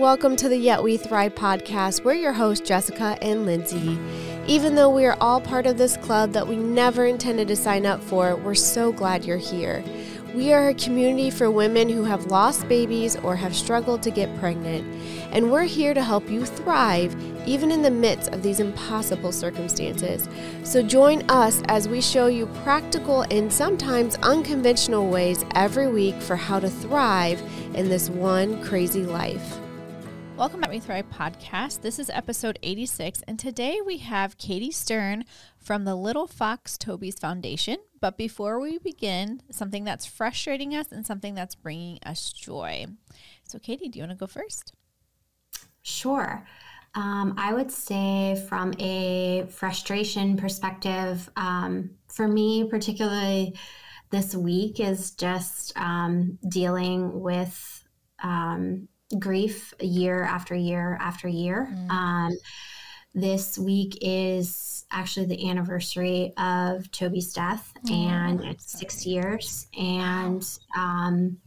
welcome to the Yet We Thrive podcast. We're your hosts, Jessica and Lindsay. Even though we are all part of this club that we never intended to sign up for, we're so glad you're here. We are a community for women who have lost babies or have struggled to get pregnant, and we're here to help you thrive even in the midst of these impossible circumstances. So join us as we show you practical and sometimes unconventional ways every week for how to thrive in this one crazy life. Welcome back to Thrive podcast. This is episode 86, and today we have Katie Stern from the Little Fox Toby's Foundation. But before we begin, something that's frustrating us and something that's bringing us joy. So, Katie, do you want to go first? Sure. Um, I would say, from a frustration perspective, um, for me, particularly this week, is just um, dealing with um, grief year after year after year. Mm. Um, this week is actually the anniversary of Toby's death, oh, and it's six years. And um,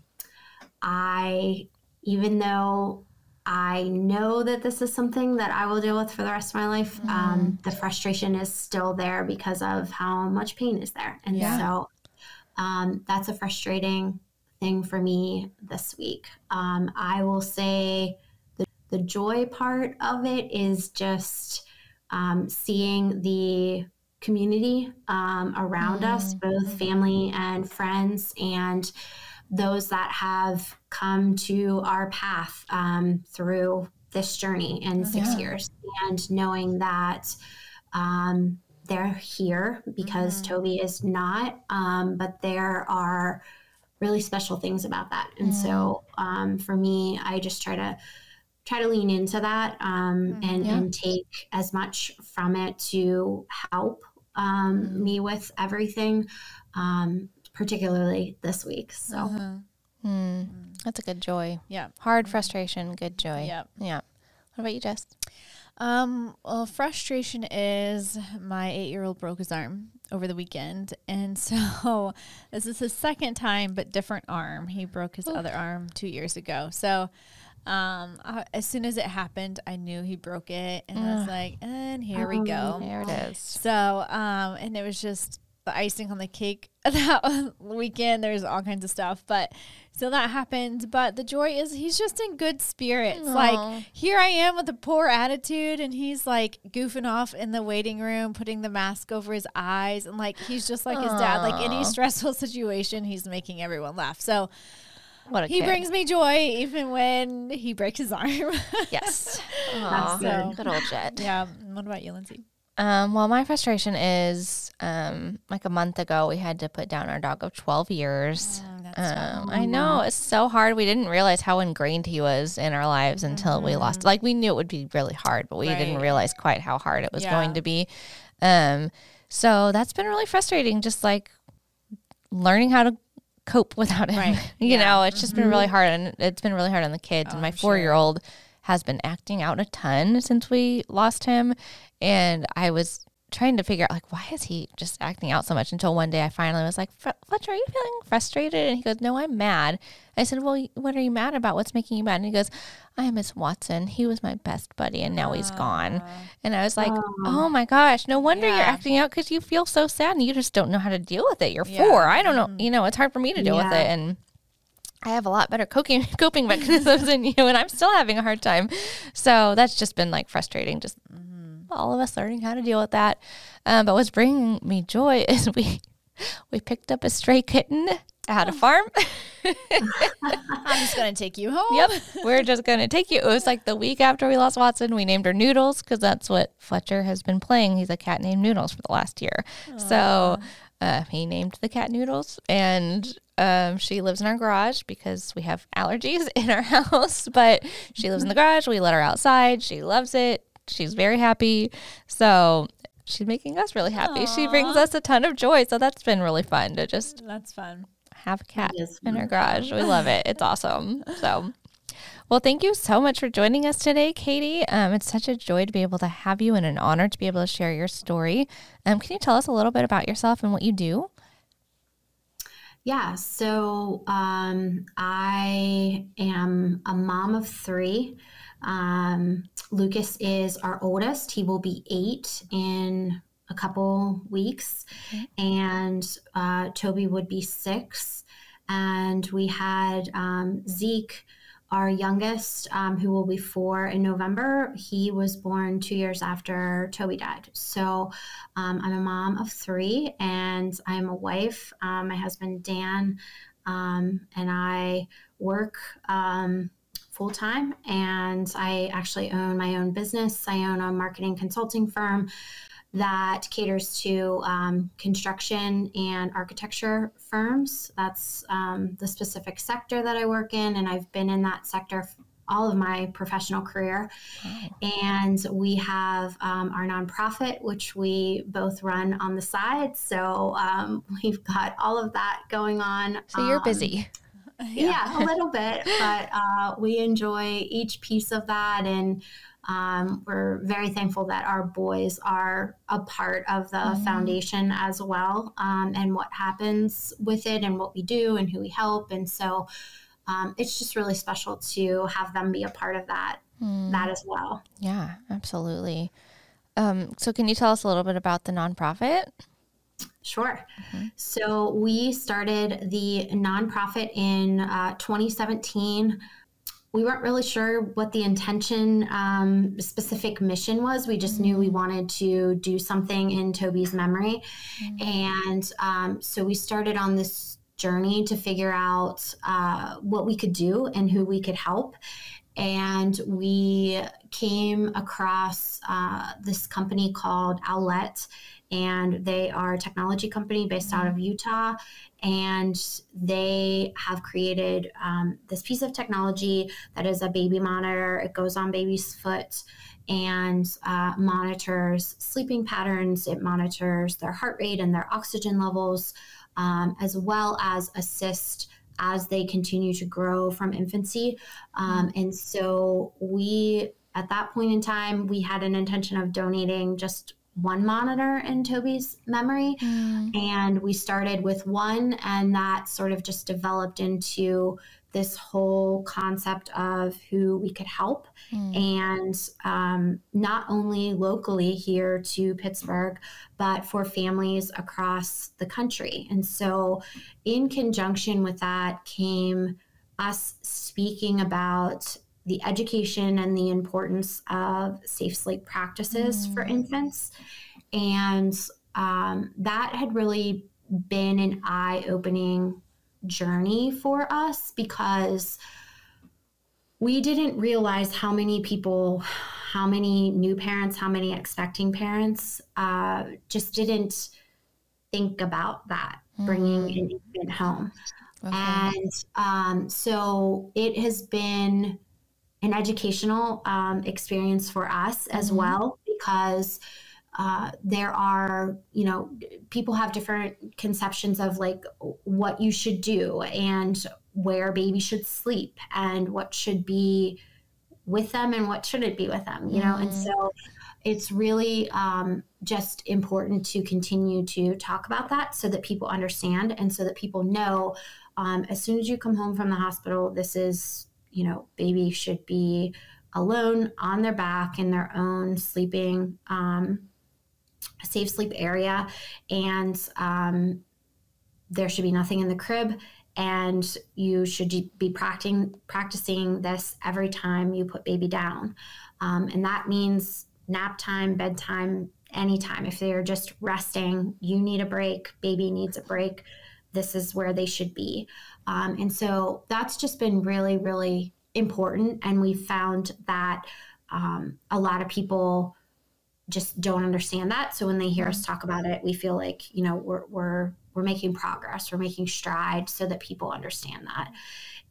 I, even though I know that this is something that I will deal with for the rest of my life, mm. um, the frustration is still there because of how much pain is there. And yeah. so um, that's a frustrating thing for me this week. Um, I will say the, the joy part of it is just um, seeing the community um, around mm-hmm. us, both family and friends, and those that have come to our path um, through this journey in six yeah. years, and knowing that um, they're here because mm-hmm. Toby is not, um, but there are really special things about that. And mm. so um, for me, I just try to try to lean into that um, mm, and, yeah. and take as much from it to help um, mm. me with everything, um, particularly this week. So. Uh-huh. Mm. That's a good joy. Yeah. Hard frustration, good joy. Yeah. Yeah. What about you, Jess? Um, well, frustration is my eight year old broke his arm over the weekend. And so this is his second time, but different arm. He broke his other arm two years ago. So um, I, as soon as it happened, I knew he broke it. And I was like, and here we go. There it is. So, um, and it was just the icing on the cake that weekend. There's all kinds of stuff, but so that happened. But the joy is he's just in good spirits. Aww. Like here I am with a poor attitude, and he's like goofing off in the waiting room, putting the mask over his eyes, and like he's just like Aww. his dad. Like any stressful situation, he's making everyone laugh. So. What he kid. brings me joy even when he breaks his arm. yes. Aww, so, good old Jet. Yeah. What about you, Lindsay? Um, well, my frustration is um, like a month ago, we had to put down our dog of 12 years. Oh, um, I know it's so hard. We didn't realize how ingrained he was in our lives until mm-hmm. we lost. Mm-hmm. Like we knew it would be really hard, but we right. didn't realize quite how hard it was yeah. going to be. Um, so that's been really frustrating. Just like learning how to cope without him. Right. you yeah. know, it's just mm-hmm. been really mm-hmm. hard, and it's been really hard on the kids. Oh, and my four year old has been acting out a ton since we lost him. And I was trying to figure out like why is he just acting out so much until one day I finally was like Fletcher are you feeling frustrated? And he goes no I'm mad. I said well what are you mad about? What's making you mad? And he goes I miss Watson. He was my best buddy and now he's gone. And I was like oh my gosh no wonder yeah. you're acting out because you feel so sad and you just don't know how to deal with it. You're yeah. four I don't know mm-hmm. you know it's hard for me to deal yeah. with it. And I have a lot better coping coping mechanisms than you, and I'm still having a hard time. So that's just been like frustrating. Just mm-hmm. all of us learning how to deal with that. Um, but what's bringing me joy is we we picked up a stray kitten at a oh. farm. I'm just gonna take you home. Yep, we're just gonna take you. It was like the week after we lost Watson. We named her Noodles because that's what Fletcher has been playing. He's a cat named Noodles for the last year. Aww. So uh, he named the cat Noodles, and um, she lives in our garage because we have allergies in our house. But she lives in the garage. We let her outside. She loves it. She's very happy. So she's making us really happy. Aww. She brings us a ton of joy. So that's been really fun to just that's fun have a cat in our garage. We love it. It's awesome. So well, thank you so much for joining us today, Katie. Um, it's such a joy to be able to have you and an honor to be able to share your story. Um, can you tell us a little bit about yourself and what you do? Yeah, so um, I am a mom of three. Um, Lucas is our oldest. He will be eight in a couple weeks, and uh, Toby would be six. And we had um, Zeke our youngest, um, who will be four in November, he was born two years after Toby died. So um, I'm a mom of three and I'm a wife. Um, my husband, Dan, um, and I work um, full time and I actually own my own business. I own a marketing consulting firm that caters to um, construction and architecture firms. That's um, the specific sector that I work in, and I've been in that sector all of my professional career. Wow. And we have um, our nonprofit, which we both run on the side. So um, we've got all of that going on. So you're busy. Yeah. yeah, a little bit, but uh, we enjoy each piece of that and um, we're very thankful that our boys are a part of the mm-hmm. foundation as well um, and what happens with it and what we do and who we help. And so um, it's just really special to have them be a part of that mm. that as well. Yeah, absolutely. Um, so can you tell us a little bit about the nonprofit? Sure. Mm-hmm. So we started the nonprofit in uh, 2017 we weren't really sure what the intention um, specific mission was we just knew we mm-hmm. wanted to do something in toby's memory mm-hmm. and um, so we started on this journey to figure out uh, what we could do and who we could help and we came across uh, this company called Owlet and they are a technology company based out of mm-hmm. Utah. And they have created um, this piece of technology that is a baby monitor. It goes on baby's foot and uh, monitors sleeping patterns. It monitors their heart rate and their oxygen levels, um, as well as assist as they continue to grow from infancy. Um, and so we, at that point in time, we had an intention of donating just one monitor in Toby's memory. Mm. And we started with one, and that sort of just developed into this whole concept of who we could help. Mm. And um, not only locally here to Pittsburgh, but for families across the country. And so, in conjunction with that, came us speaking about the education and the importance of safe sleep practices mm. for infants. And um, that had really been an eye opening journey for us because we didn't realize how many people, how many new parents, how many expecting parents uh, just didn't think about that, mm. bringing an infant home. Okay. And um, so it has been an educational um, experience for us as mm-hmm. well because uh, there are you know people have different conceptions of like what you should do and where baby should sleep and what should be with them and what shouldn't be with them you know mm-hmm. and so it's really um, just important to continue to talk about that so that people understand and so that people know um, as soon as you come home from the hospital this is you know, baby should be alone on their back in their own sleeping, um, safe sleep area. And um, there should be nothing in the crib. And you should be practicing practicing this every time you put baby down. Um, and that means nap time, bedtime, anytime. If they're just resting, you need a break, baby needs a break. This is where they should be. Um, and so that's just been really, really important. And we found that um, a lot of people just don't understand that. So when they hear us talk about it, we feel like, you know, we're, we're, we're making progress, we're making strides so that people understand that.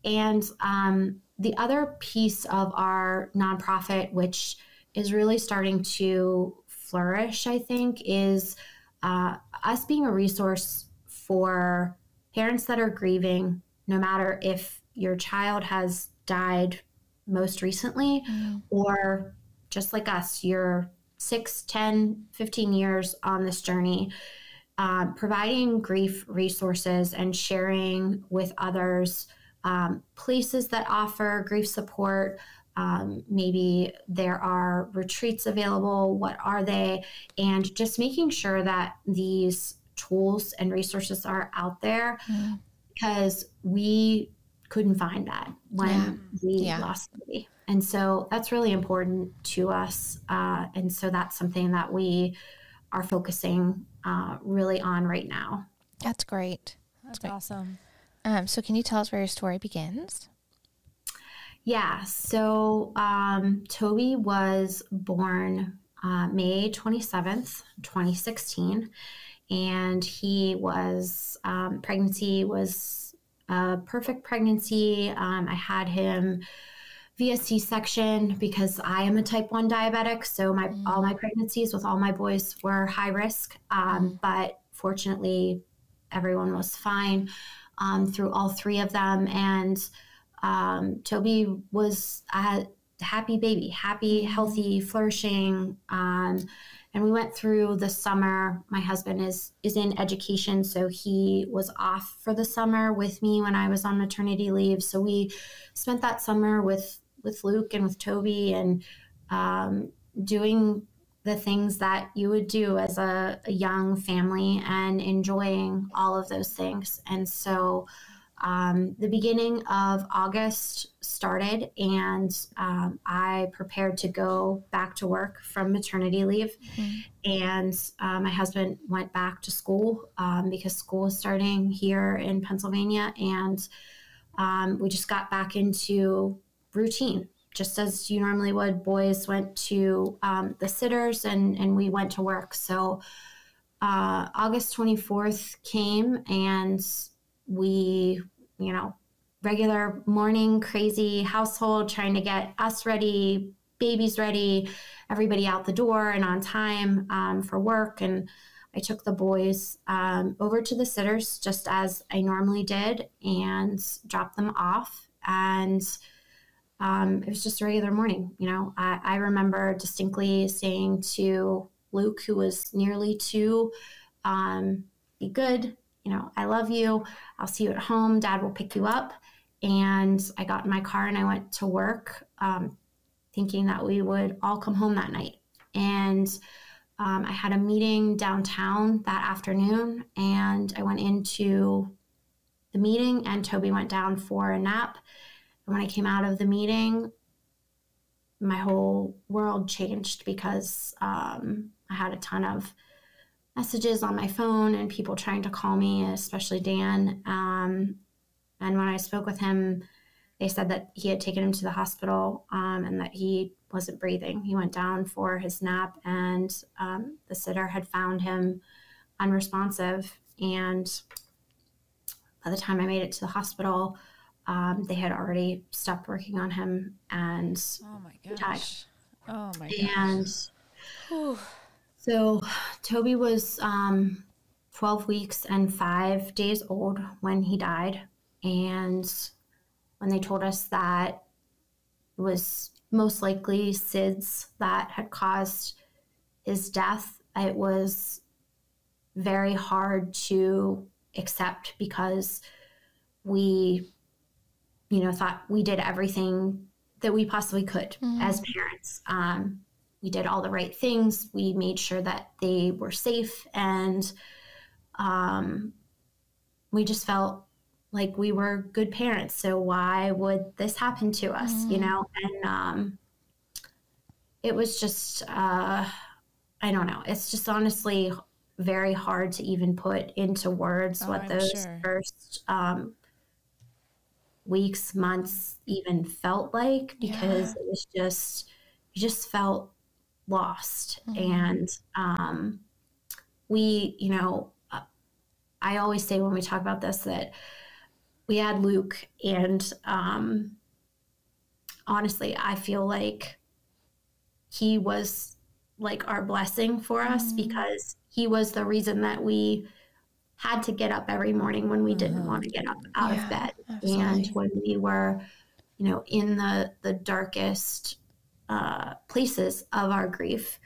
And um, the other piece of our nonprofit, which is really starting to flourish, I think, is uh, us being a resource for parents that are grieving, no matter if your child has died most recently mm. or just like us, you're 6, 10, 15 years on this journey. Um, providing grief resources and sharing with others um, places that offer grief support, um, maybe there are retreats available. What are they? And just making sure that these tools and resources are out there mm. because we couldn't find that when yeah. we yeah. lost somebody. And so that's really important to us. Uh, and so that's something that we are focusing uh, really on right now. That's great. That's, that's great. awesome. Um, so, can you tell us where your story begins? Yeah. So, um, Toby was born uh, May 27th, 2016. And he was, um, pregnancy was a perfect pregnancy. Um, I had him via C-section because I am a type 1 diabetic. So my mm. all my pregnancies with all my boys were high risk. Um, but fortunately, everyone was fine um, through all three of them. And um, Toby was a happy baby, happy, healthy, flourishing. And we went through the summer. My husband is is in education, so he was off for the summer with me when I was on maternity leave. So we spent that summer with with Luke and with Toby and um, doing the things that you would do as a, a, young family and enjoying all of those things. And so um, the beginning of August started, and um, I prepared to go back to work from maternity leave. Mm-hmm. And uh, my husband went back to school um, because school is starting here in Pennsylvania. And um, we just got back into routine just as you normally would. Boys went to um, the sitters and, and we went to work. So uh, August 24th came and we, you know, regular morning crazy household trying to get us ready, babies ready, everybody out the door and on time um, for work. And I took the boys um, over to the sitters just as I normally did and dropped them off. And um, it was just a regular morning. You know, I, I remember distinctly saying to Luke, who was nearly two, um, be good. You know, I love you. I'll see you at home. Dad will pick you up. And I got in my car and I went to work, um, thinking that we would all come home that night. And um, I had a meeting downtown that afternoon, and I went into the meeting, and Toby went down for a nap And when I came out of the meeting, my whole world changed because um, I had a ton of messages on my phone and people trying to call me, especially Dan. Um, and when I spoke with him, they said that he had taken him to the hospital um, and that he wasn't breathing. He went down for his nap, and um, the sitter had found him unresponsive. And by the time I made it to the hospital, um, they had already stopped working on him and oh my gosh died. oh my gosh and. So toby was um, 12 weeks and five days old when he died and when they told us that it was most likely sids that had caused his death it was very hard to accept because we you know, thought we did everything that we possibly could mm-hmm. as parents. Um, we did all the right things. We made sure that they were safe, and um, we just felt like we were good parents. So why would this happen to us? Mm-hmm. You know, and um, it was just uh, I don't know. It's just honestly very hard to even put into words oh, what I'm those sure. first um, weeks, months even felt like because yeah. it was just, you just felt lost. Mm-hmm. And um, we, you know, I always say when we talk about this that we had Luke, and um, honestly, I feel like he was like our blessing for us mm-hmm. because he was the reason that we had to get up every morning when we didn't mm-hmm. want to get up out yeah, of bed absolutely. and when we were you know in the the darkest uh, places of our grief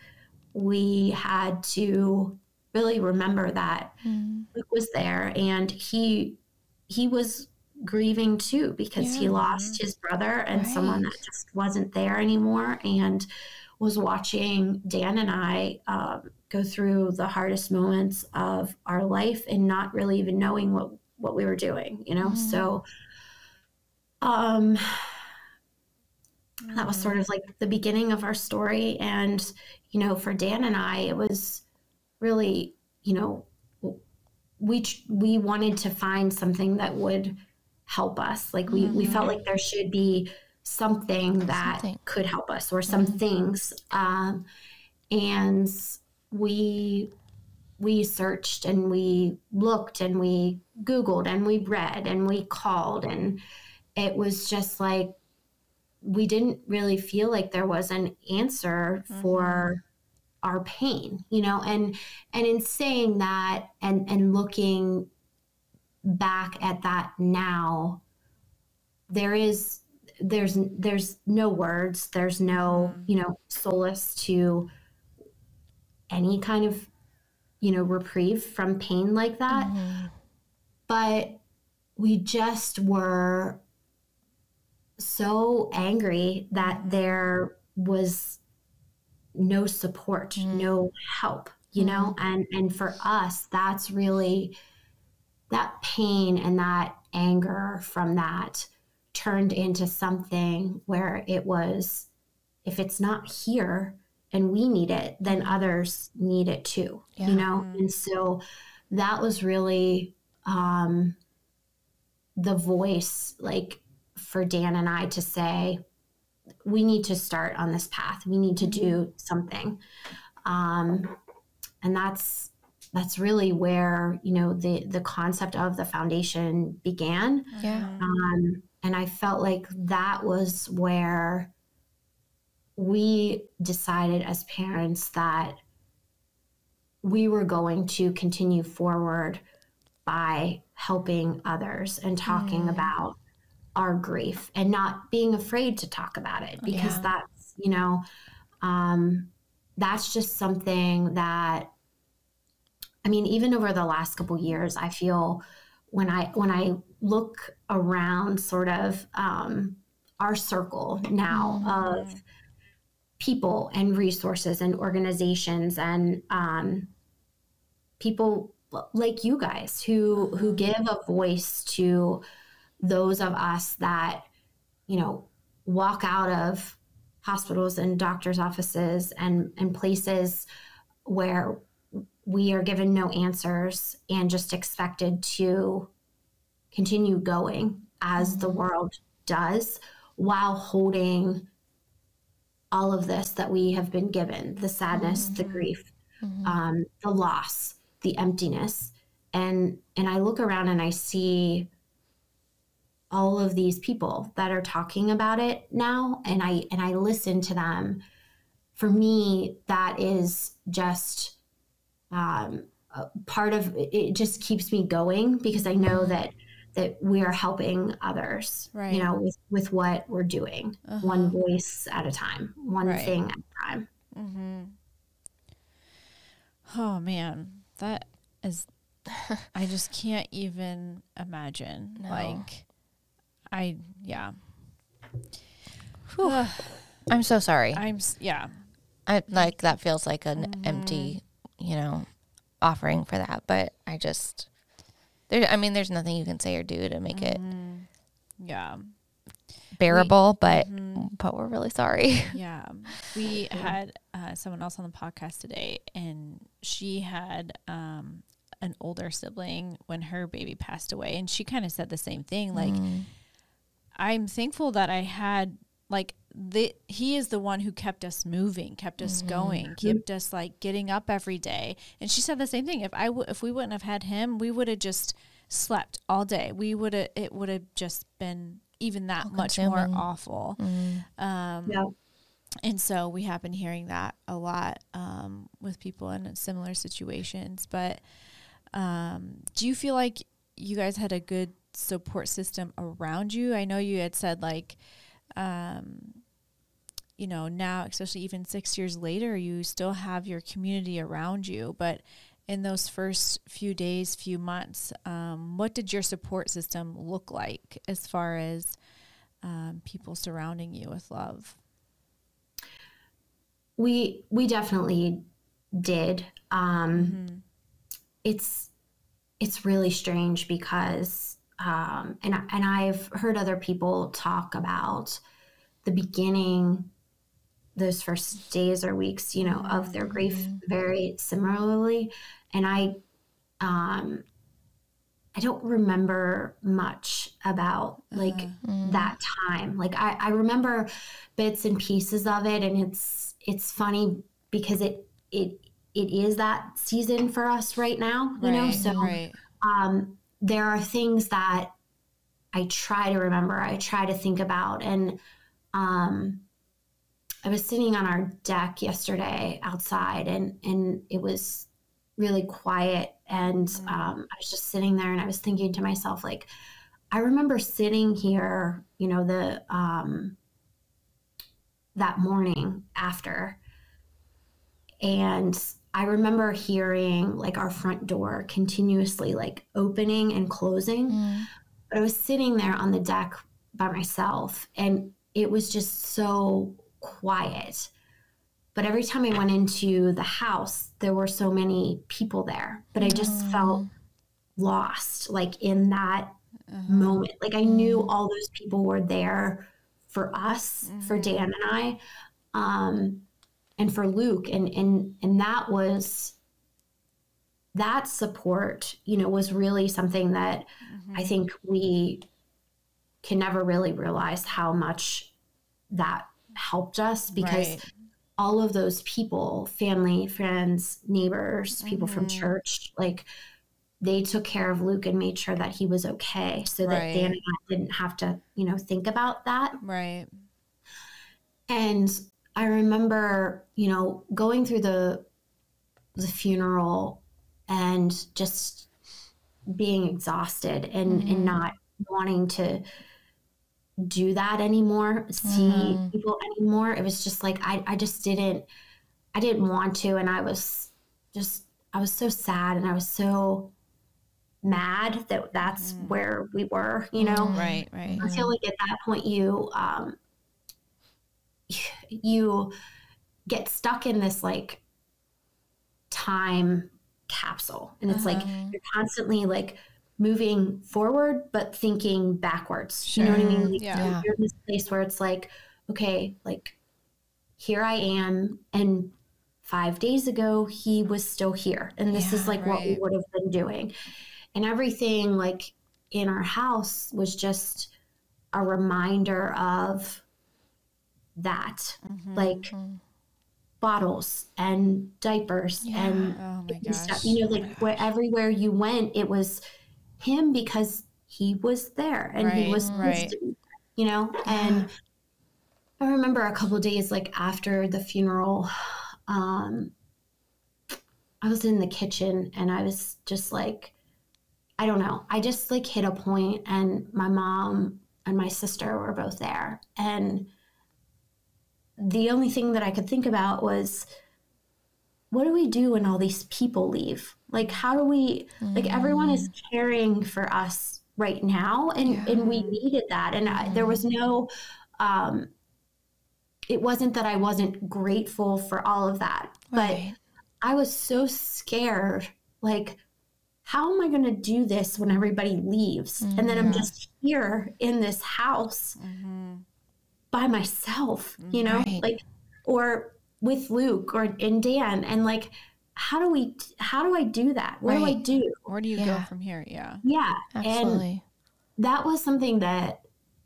we had to really remember that mm. Luke was there and he he was grieving too because Yeah. he lost his brother and someone that just wasn't there anymore and was watching Dan and I um, go through the hardest moments of our life and not really even knowing what what we were doing, you know. Mhm. So, um, that was sort of like the beginning of our story, and you know, for Dan and I, it was really, you know, we we wanted to find something that would help us. Like we we felt like there should be something that Something. could help us or some things, um, and we we searched and we looked and we googled and we read and we called. And it was just like we didn't really feel like there was an answer for our pain you know and and in saying that and and looking back at that now there is there's there's no words there's no you know solace to any kind of you know reprieve from pain like that. Mm-hmm. but we just were so angry that there was no support mm. no help you mm. know? And and for us that's really that pain and that anger from that turned into something where it was if it's not here and we need it then others need it too Yeah. you know mm. and so that was really um the voice like for Dan and I to say we need to start on this path. We need to do something. Um and that's that's really where you know the the concept of the foundation began. Yeah. um, and I felt like that was where we decided as parents that we were going to continue forward by helping others and talking about our grief and not being afraid to talk about it because Yeah. that's you know um, that's just something that i mean even over the last couple years i feel when i when i look around sort of um, our circle now of people and resources and organizations and um, people like you guys who who give a voice to those of us that you know walk out of hospitals and doctors offices and and places where we are given no answers and just expected to continue going as the mm-hmm. world does while holding all of this that we have been given the sadness the mm-hmm. grief mm-hmm. um, the loss the emptiness. And and i look around and i see all of these people that are talking about it now and i and i listen to them for me that is just um, part of it just keeps me going because i know that that we are helping others Right. you know with, with what we're doing one voice at a time one Right. thing at a time Mm-hmm. Oh man, that is. I just can't even imagine. No. Like, I yeah. I'm so sorry. I'm s- yeah. I like that feels like an empty, you know, offering for that. But I just there. I mean, there's nothing you can say or do to make it Mm-hmm. Yeah. bearable. but Mm-hmm. but we're really sorry. Yeah. We had uh, someone else on the podcast today, and she had um, an older sibling when her baby passed away. And she kind of said the same thing. Like, I'm thankful that I had, like, the, he is the one who kept us moving, kept us going, kept us like getting up every day. And she said the same thing. If I w- if we wouldn't have had him, we would have just slept all day. We would have it would have just been even that much more All-consuming. awful. Um, yeah and so we have been hearing that a lot um, with people in similar situations. But um, do you feel like you guys had a good support system around you? I know you had said like, um, you know, now especially even six years later, you still have your community around you. But in those first few days, few months, um, what did your support system look like as far as um, people surrounding you with love? We we definitely did. Um, mm-hmm. It's it's really strange because um, and and I've heard other people talk about the beginning those first days or weeks, you know, of their grief mm-hmm. very similarly. And I, um, I don't remember much about like uh, that time. Like I, I remember bits and pieces of it, and it's it's funny because it it it is that season for us right now, you right, know. So right. um, there are things that I try to remember, I try to think about, and um, I was sitting on our deck yesterday outside, and and it was really quiet, and mm. um, I was just sitting there, and I was thinking to myself, like, I remember sitting here, you know, the um, that morning after, and I remember hearing like our front door continuously like opening and closing. Mm. But I was sitting there on the deck by myself, and it was just so quiet. But every time I went into the house, there were so many people there. But I just felt lost, like in that uh-huh. moment. Like I knew mm. all those people were there for us, mm-hmm. for Dan and I, um, and for Luke, and and and that was that support. You know, was really something that mm-hmm. I think we can never really realize how much that helped us because right. all of those people, family, friends, neighbors, people mm-hmm. from church, like they took care of Luke and made sure that he was okay so right. that Dan and I didn't have to, you know, think about that. Right. And I remember, you know, going through the the funeral and just being exhausted and mm-hmm. and not wanting to do that anymore, see mm-hmm. people anymore. It was just like I, I just didn't I didn't want to and I was just I was so sad and I was so mad that that's mm. where we were, you know. Right, right. I feel like at that point you um you get stuck in this like time capsule and it's uh-huh. like you're constantly like moving forward but thinking backwards. Sure. You know what I mean? Like, yeah. You're in this place where it's like, okay, like here I am and five days ago he was still here and this yeah, is like right. what we would have been doing. And everything like in our house was just a reminder of that. Mm-hmm. Like mm-hmm bottles and diapers yeah. and, oh stuff. You know, like where everywhere you went, it was him because he was there and right, he was right. you know and i remember a couple days like after the funeral um i was in the kitchen and i was just like i don't know i just like hit a point and my mom and my sister were both there and the only thing that i could think about was what do we do when all these people leave like how do we mm. like everyone is mm. caring for us right now and yeah. and we needed that and I, there was mm. no um it wasn't that I wasn't grateful for all of that right. but I was so scared like how am I going to do this when everybody leaves mm, and then I'm just here in this house mm-hmm. By myself you know right. like or with Luke or and Dan and like how do we how do I do that? What right. do I do? Where do you yeah. go from here? Yeah. Yeah. Absolutely. And that was something that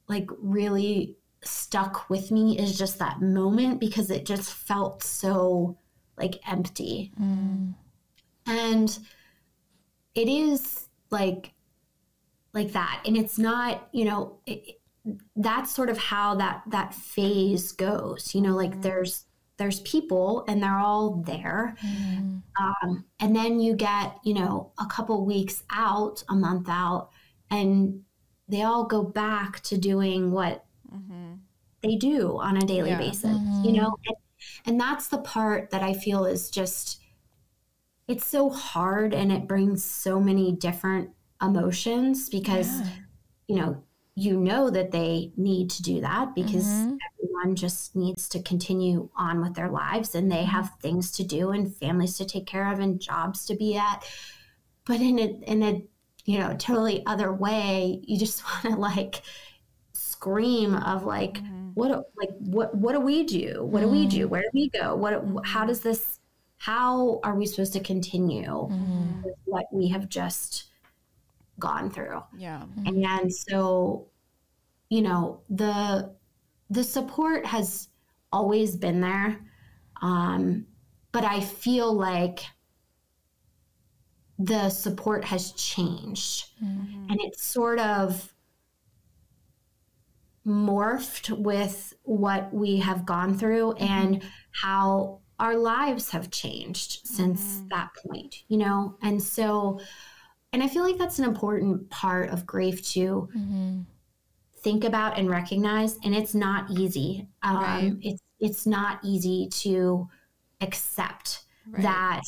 like really stuck with me is just that moment because it just felt so like empty. Mm. And it is like like that and it's not, you know, it, that's sort of how that that phase goes. You know, like mm. there's there's people and they're all there. Mm. Um, and then you get, you know, a couple weeks out, a month out, and they all go back to doing what mm-hmm. they do on a daily yeah. basis, mm-hmm. you know? And, and that's the part that I feel is just, it's so hard and it brings so many different emotions because yeah. you know you know that they need to do that because mm-hmm. everyone just needs to continue on with their lives and they mm-hmm. have things to do and families to take care of and jobs to be at but in a in a you know totally other way you just want to like scream of like mm-hmm. what like what what do we do what do we do mm-hmm. where do we go what how does this how are we supposed to continue mm-hmm. with what we have just gone through yeah and so you know the the support has always been there um but i feel like the support has changed mm-hmm. and it's sort of morphed with what we have gone through mm-hmm. and how our lives have changed since mm-hmm. that point, you know? And so, and I feel like that's an important part of grief too mm-hmm. Think about and recognize. And it's not easy. Um, right. It's, it's not easy to accept right. that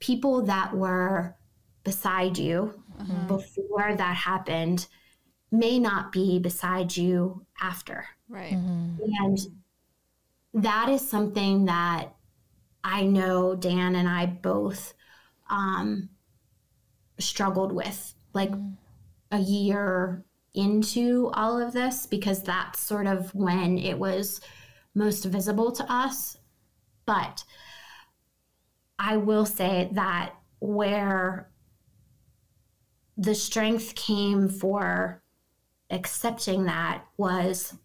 people that were beside you mm-hmm. before that happened may not be beside you after. Right. Mm-hmm. And that is something that I know Dan and I both um, struggled with like mm-hmm. a year into all of this because that's sort of when it was most visible to us. But I will say that where the strength came for accepting that was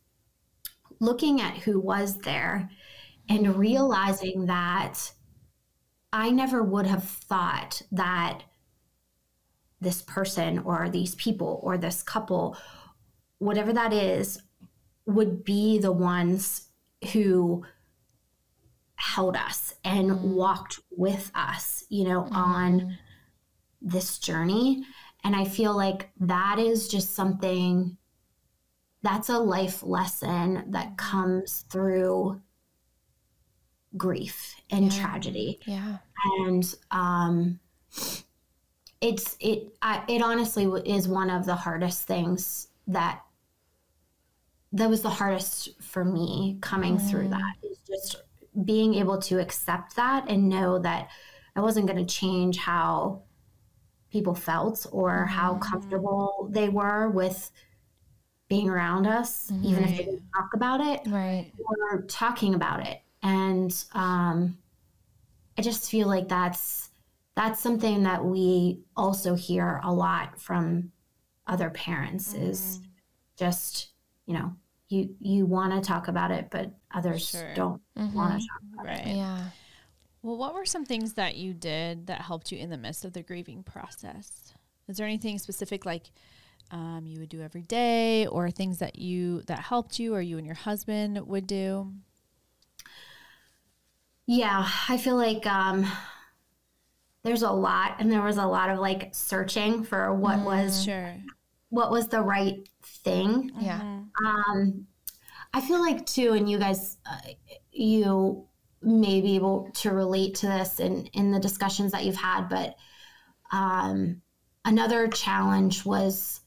looking at who was there and realizing that I never would have thought that this person or these people or this couple, whatever that is, would be the ones who held us and mm. walked with us, you know, mm. on this journey. And I feel like that is just something that's a life lesson that comes through grief and yeah. tragedy. Yeah. And um it's it I, it honestly is one of the hardest things that that was the hardest for me coming mm. through that is just being able to accept that and know that I wasn't going to change how people felt or mm-hmm. how comfortable they were with being around us, mm-hmm. even if they didn't talk about it, right? Or talking about it, and um, I just feel like that's that's something that we also hear a lot from other parents mm-hmm. is just you know you you want to talk about it, but others sure. don't want to mm-hmm. talk about right. it. Yeah. Well, what were some things that you did that helped you in the midst of the grieving process? Is there anything specific like um, you would do every day, or things that you that helped you, or you and your husband would do? Yeah, I feel like um, there's a lot, and there was a lot of like searching for what mm, was sure what was the right thing. Yeah. Um, I feel like too, and you guys, uh, you may be able to relate to this in in the discussions that you've had, but um, another challenge was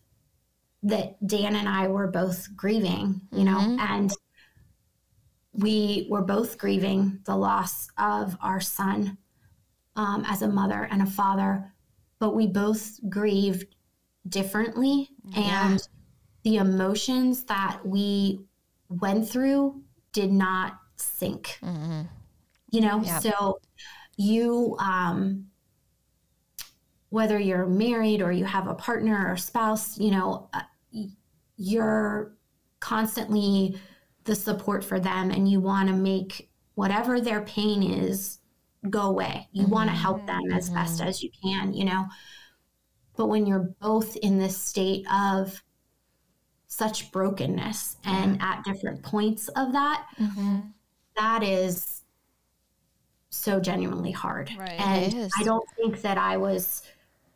that Dan and I were both grieving, you know, mm-hmm. and we were both grieving the loss of our son um, as a mother and a father, but we both grieved differently. Yeah. And the emotions that we went through did not sync. Mm-hmm. You know, yep. so you, um, whether you're married or you have a partner or spouse, you know, uh, you're constantly the support for them and you want to make whatever their pain is go away. You mm-hmm. want to help them as mm-hmm. best as you can, you know. But when you're both in this state of such brokenness and at different points of that, mm-hmm. that is so genuinely hard. Right. And I don't think that I was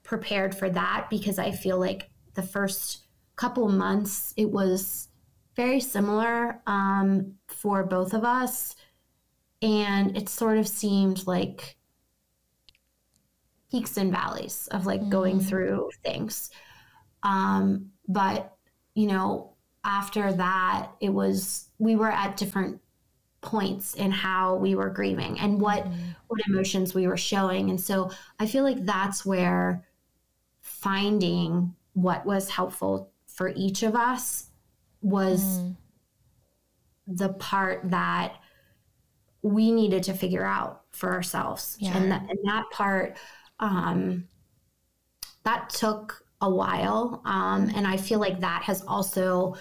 prepared for that because I feel like the first couple months, it was very similar um, for both of us. And it sort of seemed like peaks and valleys of like mm. going through things. Um, but, you know, after that, it was, we were at different points in how we were grieving and what mm. what emotions we were showing and so i feel like that's where finding what was helpful for each of us was mm. the part that we needed to figure out for ourselves yeah. and, that, and that part um, that took a while um, and i feel like that has also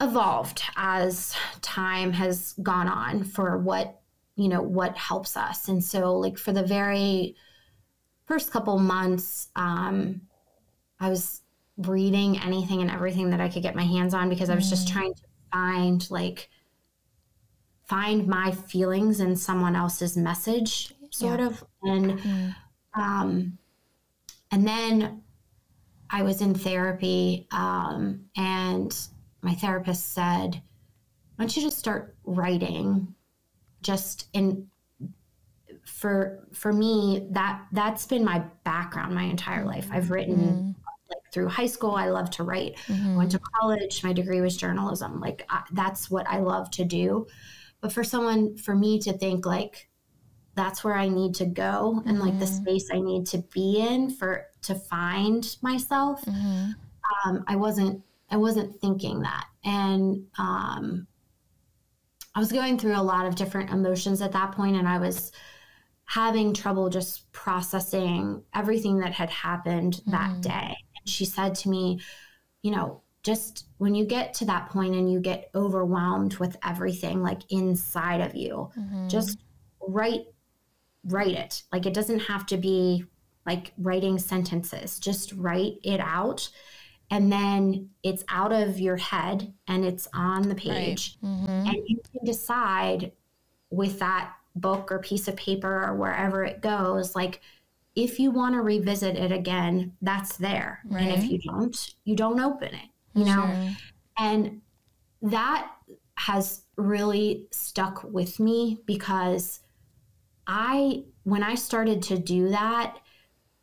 evolved as time has gone on for what you know what helps us and so like for the very first couple months um i was reading anything and everything that i could get my hands on because i was just mm. trying to find like find my feelings in someone else's message sort yeah. of. And mm um and then i was in therapy um and my therapist said, I want you to start writing just in for for me that that's been my background my entire life. I've written mm-hmm. like through high school. I love to write. Mm-hmm. went to college. My degree was journalism. Like I, that's what i love to do but for someone for me to think like that's where i need to go mm-hmm. and like the mm-hmm. space i need to be in for to find myself mm-hmm. um, i wasn't I wasn't thinking that. And um, I was going through a lot of different emotions at that point, and I was having trouble just processing everything that had happened mm-hmm. that day. And she said to me, You know, just when you get to that point and you get overwhelmed with everything like inside of you, mm-hmm. just write write it. Like it doesn't have to be like writing sentences. Just write it out and then it's out of your head and it's on the page right. mm-hmm. and you can decide with that book or piece of paper or wherever it goes like if you want to revisit it again that's there right. and if you don't you don't open it you know sure. and that has really stuck with me because i when i started to do that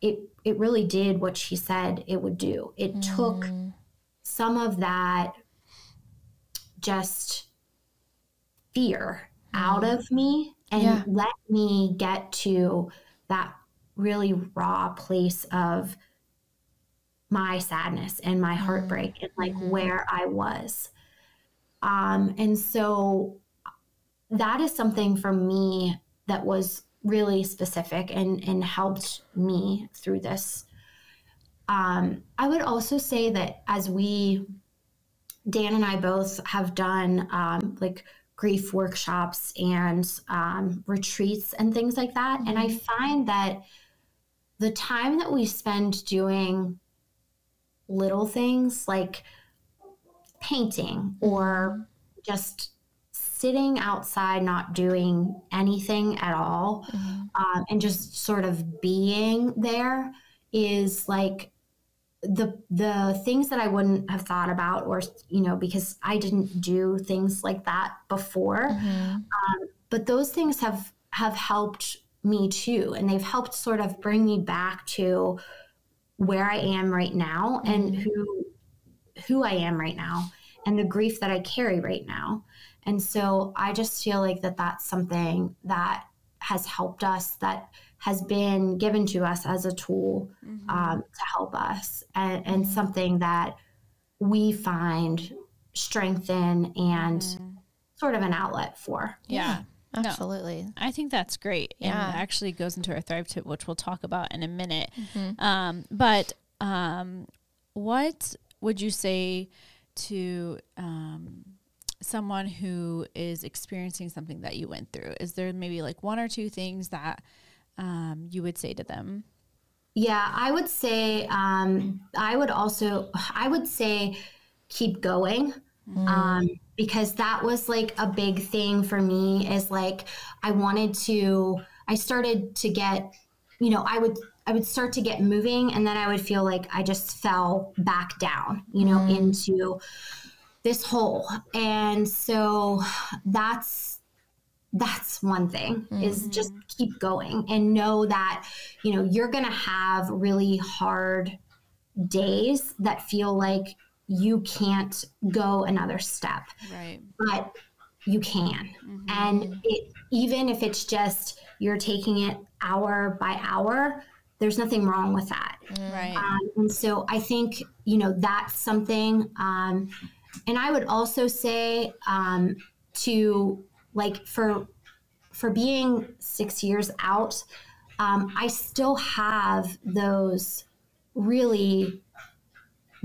it it really did what she said it would do. It mm. took some of that just fear mm. out of me and yeah. let me get to that really raw place of my sadness and my heartbreak and like mm-hmm. where I was. Um, and so that is something for me that was really specific and, and helped me through this. Um, I would also say that as we, Dan and I both have done um, like grief workshops and um, retreats and things like that. Mm-hmm. And I mm-hmm. find that the time that we spend doing little things like painting or just sitting outside, not doing anything at all, mm-hmm. um, and just sort of being there is like the the things that I wouldn't have thought about, or you know, because I didn't do things like that before. Mm-hmm. Um, but those things have have helped me too, and they've helped sort of bring me back to where I am right now mm-hmm. and who who I am right now and the grief that I carry right now. And so I just feel like that that's something that has helped us, that has been given to us as a tool mm-hmm. um, to help us, and, and mm-hmm. something that we find strength in and mm-hmm. sort of an outlet for. Yeah. Absolutely. No, I think that's great. Yeah. And it actually goes into our Thrive tip, which we'll talk about in a minute. Mm-hmm. Um, but um, what would you say to um, someone who is experiencing something that you went through? Is there maybe like one or two things that um, you would say to them? Yeah, I would say, um, I would also, I would say keep going. Mm. Because that was like a big thing for me is like I wanted to I started to get you know I would I would start to get moving and then I would feel like I just fell back down you know mm. into this hole. And so that's that's one thing mm-hmm. is just keep going and know that you know you're going to have really hard days that feel like you can't go another step. Right. But you can. Mm-hmm. and it, even if it's just you're taking it hour by hour there's nothing wrong with that. Right. Um, and so i think you know that's something um, and i would also say um, to like for for being six years out um, i still have those really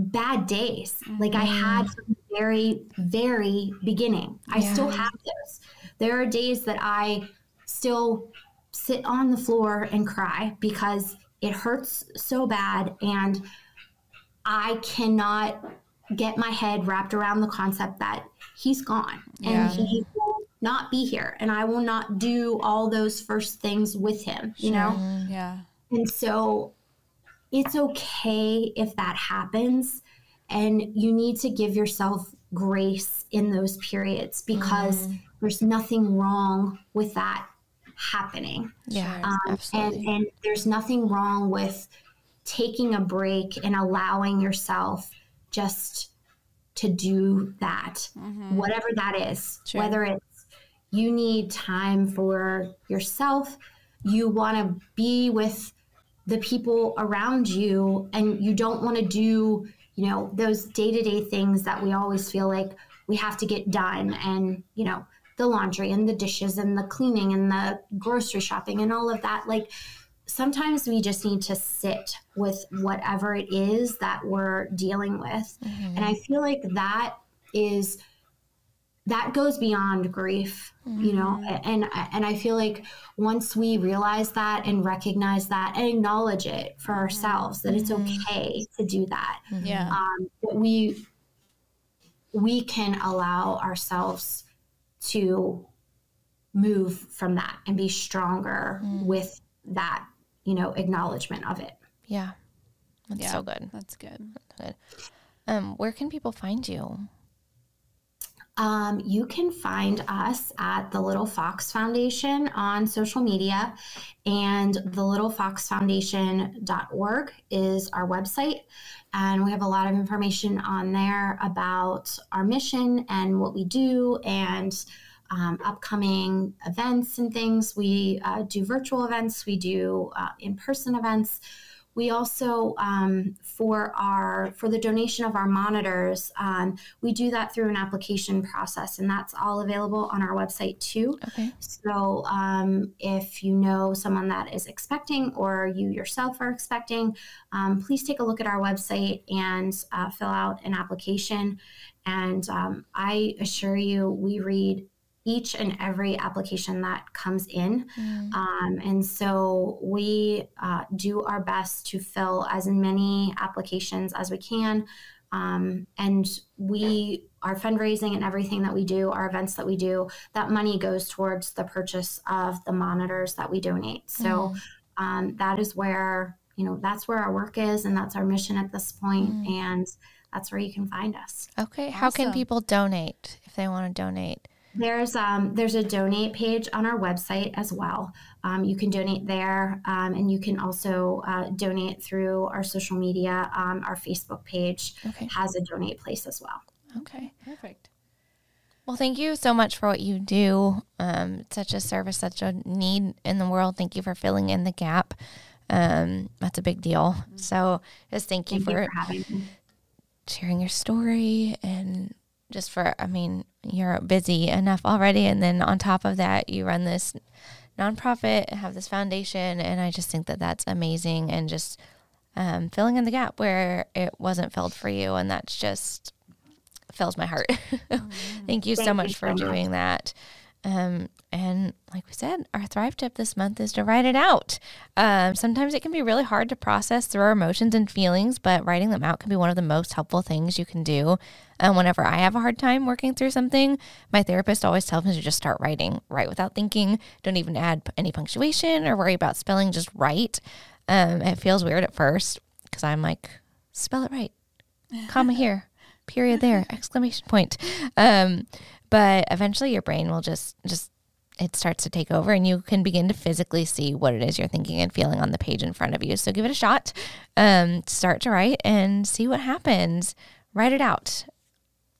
bad days mm-hmm. like i had from the very very beginning i yeah. still have those there are days that i still sit on the floor and cry because it hurts so bad and i cannot get my head wrapped around the concept that he's gone yeah. and he will not be here and I will not do all those first things with him, you know? Yeah. And so it's okay if that happens and you need to give yourself grace in those periods because mm. there's nothing wrong with that happening. Yeah. Um, absolutely. And, and there's nothing wrong with taking a break and allowing yourself just to do that, mm-hmm. whatever that is, sure. whether it's you need time for yourself, you want to be with the people around you, and you don't want to do, you know, those day to day things that we always feel like we have to get done, and, you know, the laundry and the dishes and the cleaning and the grocery shopping and all of that. Like, sometimes we just need to sit with whatever it is that we're dealing with. Mm-hmm. And I feel like that is that goes beyond grief, mm-hmm. you know, mm-hmm. and and I feel like once we realize that and recognize that and acknowledge it for mm-hmm. ourselves that it's mm-hmm. okay to do that, mm-hmm. yeah, um, that we we can allow ourselves to move from that and be stronger mm. with that you know, acknowledgement of it. Yeah. That's yeah, so good. That's good. Good. Um, where can people find you? Um, you can find us at the Little Fox Foundation on social media, and the Little Fox Foundation.org is our website. And we have a lot of information on there about our mission and what we do and um, upcoming events and things. We uh, do virtual events, we do uh, in person events. We also, um, for our for the donation of our monitors, um, we do that through an application process, and that's all available on our website too. Okay. So, um, if you know someone that is expecting, or you yourself are expecting, um, please take a look at our website and uh, fill out an application. And um, I assure you, we read each and every application that comes in. Mm. Um, and so we uh, do our best to fill as many applications as we can. Um, and we, our fundraising and everything that we do, our events that we do, that money goes towards the purchase of the monitors that we donate. So mm. um, that is where, you know, that's where our work is and that's our mission at this point, mm. And that's where you can find us. Okay. Awesome. How can people donate if they want to donate? There's um, there's a donate page on our website as well. Um, you can donate there, um, and you can also uh, donate through our social media. Um, our Facebook page okay. has a donate place as well. Okay, perfect. Well, thank you so much for what you do. Um, such a service, such a need in the world. Thank you for filling in the gap. Um, that's a big deal. Mm-hmm. So, just thank, thank you for, you for sharing your story and just for, I mean, you're busy enough already. And then on top of that, you run this nonprofit, have this foundation. And I just think that that's amazing and just um, filling in the gap where it wasn't filled for you. And that's just fills my heart. Thank you Thank so much you for so doing much. that. Um, and like we said, our Thrive tip this month is to write it out. Um, sometimes it can be really hard to process through our emotions and feelings, but writing them out can be one of the most helpful things you can do. And whenever I have a hard time working through something, my therapist always tells me to just start writing, write without thinking. Don't even add any punctuation or worry about spelling, just write. Um, it feels weird at first because I'm like, spell it right, comma here, period there, exclamation point. Um, but eventually your brain will just just it starts to take over and you can begin to physically see what it is you're thinking and feeling on the page in front of you. So give it a shot. Um, start to write and see what happens. Write it out.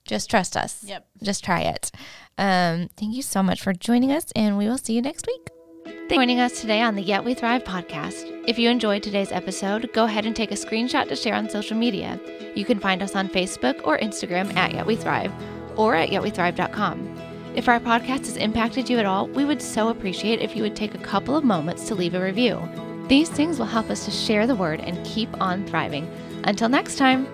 Just trust us. Yep. Just try it. Um, thank you so much for joining us, and we will see you next week. Thanks for joining us today on the Yet We Thrive podcast. If you enjoyed today's episode, go ahead and take a screenshot to share on social media. You can find us on Facebook or Instagram at Yet We Thrive or at yetwethrive.com. If our podcast has impacted you at all, we would so appreciate if you would take a couple of moments to leave a review. These things will help us to share the word and keep on thriving. Until next time.